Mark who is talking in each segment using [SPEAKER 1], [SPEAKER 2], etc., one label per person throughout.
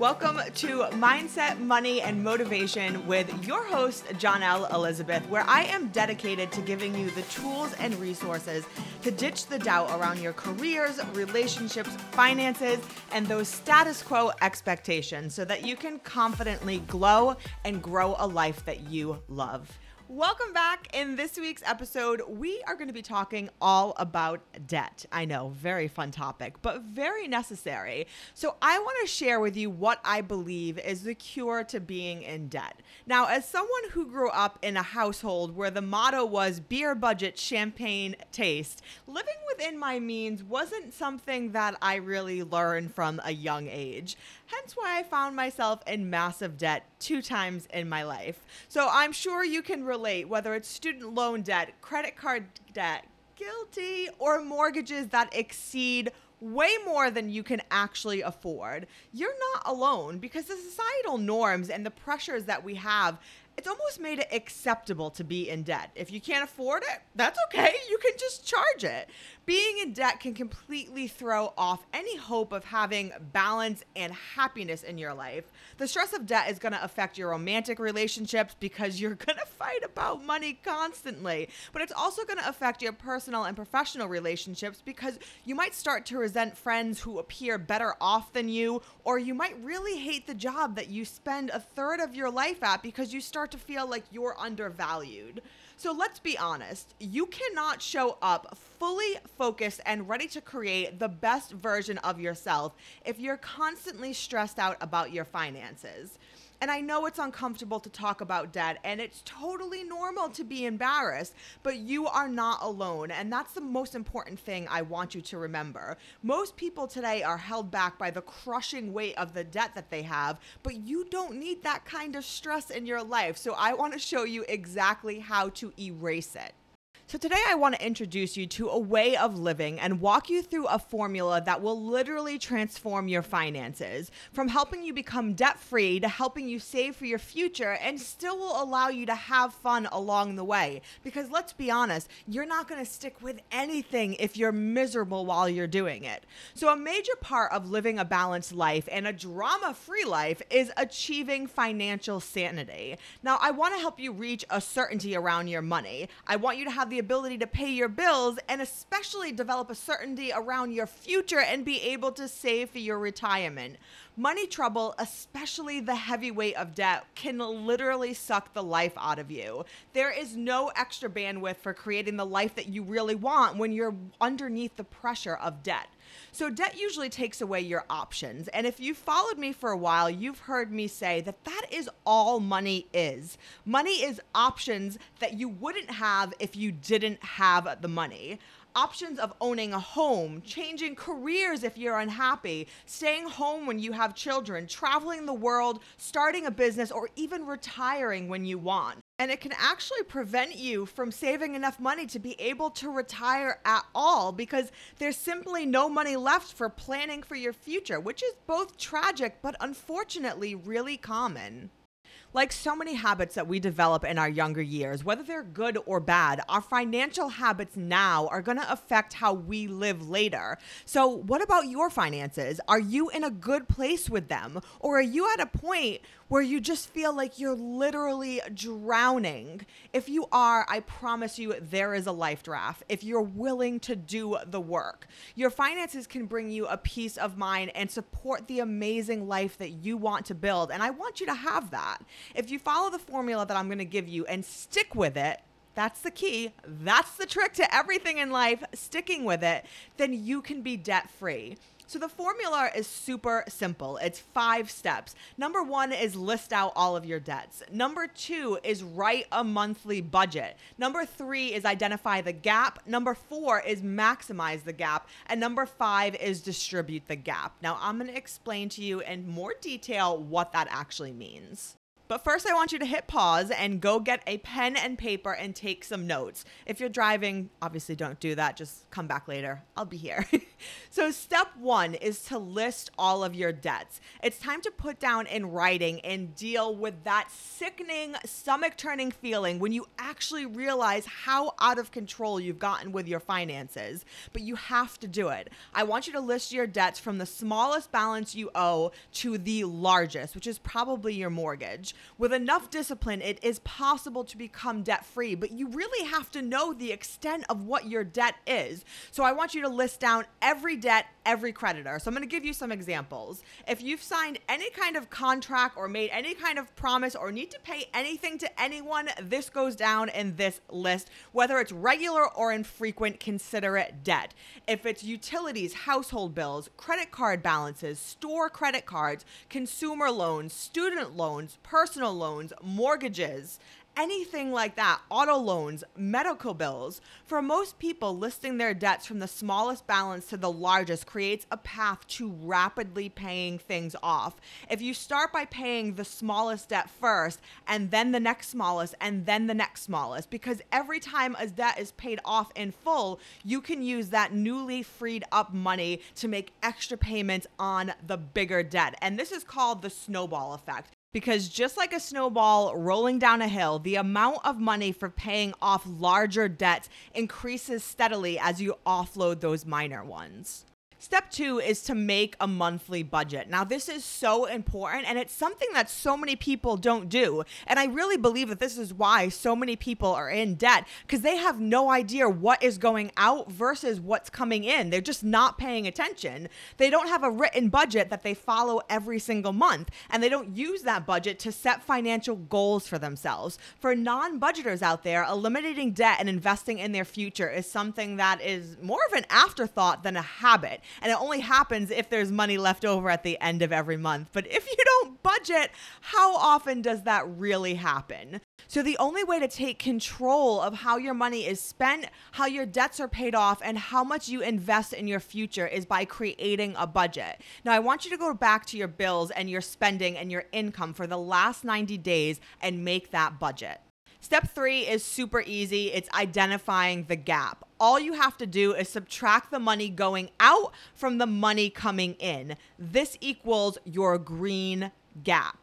[SPEAKER 1] Welcome to Mindset, Money, and Motivation with your host, Jonelle Elizabeth, where I am dedicated to giving you the tools and resources to ditch the doubt around your careers, relationships, finances, and those status quo expectations so that you can confidently glow and grow a life that you love. Welcome back. In this week's episode, we are going to be talking all about debt. I know, very fun topic, but very necessary. So, I want to share with you what I believe is the cure to being in debt. Now, as someone who grew up in a household where the motto was beer budget, champagne taste, living within my means wasn't something that I really learned from a young age. Hence why I found myself in massive debt two times in my life. So I'm sure you can relate, whether it's student loan debt, credit card debt, guilty, or mortgages that exceed way more than you can actually afford. You're not alone because the societal norms and the pressures that we have it's almost made it acceptable to be in debt. If you can't afford it, that's okay. You can just charge it. Being in debt can completely throw off any hope of having balance and happiness in your life. The stress of debt is going to affect your romantic relationships because you're going to fight about money constantly. But it's also going to affect your personal and professional relationships because you might start to resent friends who appear better off than you, or you might really hate the job that you spend a third of your life at because you start to feel like you're undervalued. So let's be honest, you cannot show up fully focused and ready to create the best version of yourself if you're constantly stressed out about your finances. And I know it's uncomfortable to talk about debt, and it's totally normal to be embarrassed, but you are not alone. And that's the most important thing I want you to remember. Most people today are held back by the crushing weight of the debt that they have, but you don't need that kind of stress in your life. So I want to show you exactly how to erase it. So, today I want to introduce you to a way of living and walk you through a formula that will literally transform your finances from helping you become debt free to helping you save for your future and still will allow you to have fun along the way. Because let's be honest, you're not going to stick with anything if you're miserable while you're doing it. So, a major part of living a balanced life and a drama free life is achieving financial sanity. Now, I want to help you reach a certainty around your money. I want you to have the ability to pay your bills and especially develop a certainty around your future and be able to save for your retirement. Money trouble, especially the heavy weight of debt, can literally suck the life out of you. There is no extra bandwidth for creating the life that you really want when you're underneath the pressure of debt. So, debt usually takes away your options. And if you've followed me for a while, you've heard me say that that is all money is. Money is options that you wouldn't have if you didn't have the money options of owning a home, changing careers if you're unhappy, staying home when you have children, traveling the world, starting a business, or even retiring when you want. And it can actually prevent you from saving enough money to be able to retire at all because there's simply no money left for planning for your future, which is both tragic but unfortunately really common. Like so many habits that we develop in our younger years, whether they're good or bad, our financial habits now are going to affect how we live later. So, what about your finances? Are you in a good place with them? Or are you at a point where you just feel like you're literally drowning? If you are, I promise you there is a life draft if you're willing to do the work. Your finances can bring you a peace of mind and support the amazing life that you want to build. And I want you to have that. If you follow the formula that I'm going to give you and stick with it, that's the key. That's the trick to everything in life, sticking with it, then you can be debt free. So the formula is super simple. It's five steps. Number one is list out all of your debts. Number two is write a monthly budget. Number three is identify the gap. Number four is maximize the gap. And number five is distribute the gap. Now I'm going to explain to you in more detail what that actually means. But first, I want you to hit pause and go get a pen and paper and take some notes. If you're driving, obviously don't do that. Just come back later. I'll be here. so, step one is to list all of your debts. It's time to put down in writing and deal with that sickening, stomach turning feeling when you actually realize how out of control you've gotten with your finances. But you have to do it. I want you to list your debts from the smallest balance you owe to the largest, which is probably your mortgage. With enough discipline, it is possible to become debt free, but you really have to know the extent of what your debt is. So I want you to list down every debt, every creditor. So I'm going to give you some examples. If you've signed any kind of contract or made any kind of promise or need to pay anything to anyone, this goes down in this list, whether it's regular or infrequent, consider it debt. If it's utilities, household bills, credit card balances, store credit cards, consumer loans, student loans, personal loans, mortgages, anything like that, auto loans, medical bills, for most people, listing their debts from the smallest balance to the largest creates a path to rapidly paying things off. If you start by paying the smallest debt first, and then the next smallest, and then the next smallest, because every time a debt is paid off in full, you can use that newly freed up money to make extra payments on the bigger debt. And this is called the snowball effect. Because just like a snowball rolling down a hill, the amount of money for paying off larger debts increases steadily as you offload those minor ones. Step two is to make a monthly budget. Now, this is so important and it's something that so many people don't do. And I really believe that this is why so many people are in debt because they have no idea what is going out versus what's coming in. They're just not paying attention. They don't have a written budget that they follow every single month and they don't use that budget to set financial goals for themselves. For non budgeters out there, eliminating debt and investing in their future is something that is more of an afterthought than a habit and it only happens if there's money left over at the end of every month. But if you don't budget, how often does that really happen? So, the only way to take control of how your money is spent, how your debts are paid off, and how much you invest in your future is by creating a budget. Now, I want you to go back to your bills and your spending and your income for the last 90 days and make that budget. Step three is super easy it's identifying the gap. All you have to do is subtract the money going out from the money coming in. This equals your green gap.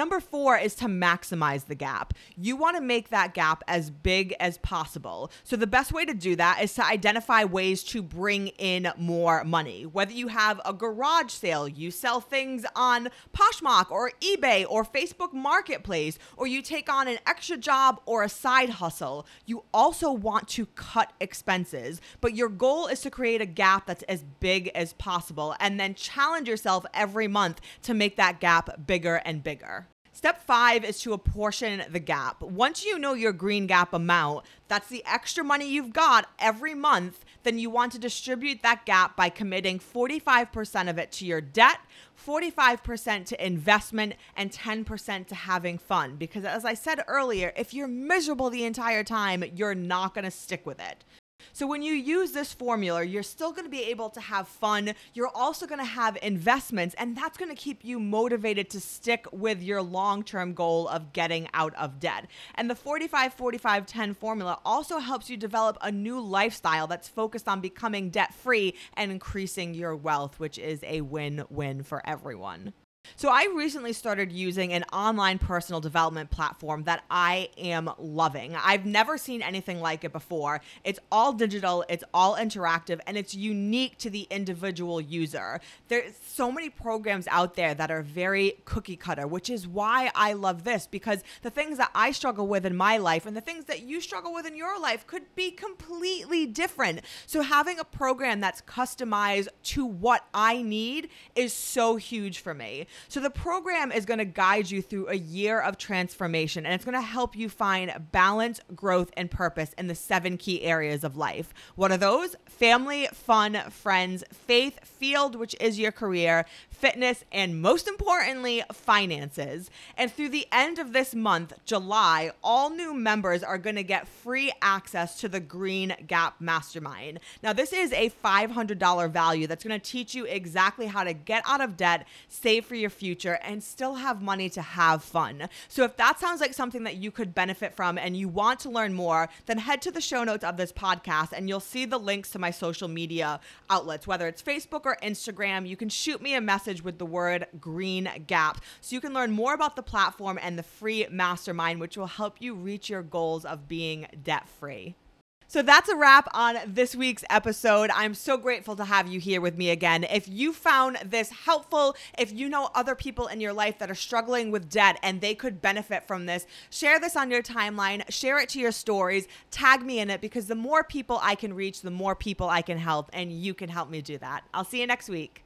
[SPEAKER 1] Number four is to maximize the gap. You want to make that gap as big as possible. So, the best way to do that is to identify ways to bring in more money. Whether you have a garage sale, you sell things on Poshmark or eBay or Facebook Marketplace, or you take on an extra job or a side hustle, you also want to cut expenses. But your goal is to create a gap that's as big as possible and then challenge yourself every month to make that gap bigger and bigger. Step five is to apportion the gap. Once you know your green gap amount, that's the extra money you've got every month, then you want to distribute that gap by committing 45% of it to your debt, 45% to investment, and 10% to having fun. Because as I said earlier, if you're miserable the entire time, you're not going to stick with it. So when you use this formula, you're still going to be able to have fun. You're also going to have investments, and that's going to keep you motivated to stick with your long term goal of getting out of debt. And the 45 45 10 formula also helps you develop a new lifestyle that's focused on becoming debt free and increasing your wealth, which is a win win for everyone. So, I recently started using an online personal development platform that I am loving. I've never seen anything like it before. It's all digital, it's all interactive, and it's unique to the individual user. There's so many programs out there that are very cookie cutter, which is why I love this because the things that I struggle with in my life and the things that you struggle with in your life could be completely different. So, having a program that's customized to what I need is so huge for me. So the program is going to guide you through a year of transformation and it's going to help you find balance, growth, and purpose in the seven key areas of life. What are those? Family, fun, friends, faith, field, which is your career, fitness, and most importantly, finances. And through the end of this month, July, all new members are going to get free access to the Green Gap Mastermind. Now, this is a $500 value that's going to teach you exactly how to get out of debt, save for your future and still have money to have fun. So if that sounds like something that you could benefit from and you want to learn more, then head to the show notes of this podcast and you'll see the links to my social media outlets, whether it's Facebook or Instagram. You can shoot me a message with the word green gap so you can learn more about the platform and the free mastermind, which will help you reach your goals of being debt free. So that's a wrap on this week's episode. I'm so grateful to have you here with me again. If you found this helpful, if you know other people in your life that are struggling with debt and they could benefit from this, share this on your timeline, share it to your stories, tag me in it because the more people I can reach, the more people I can help, and you can help me do that. I'll see you next week.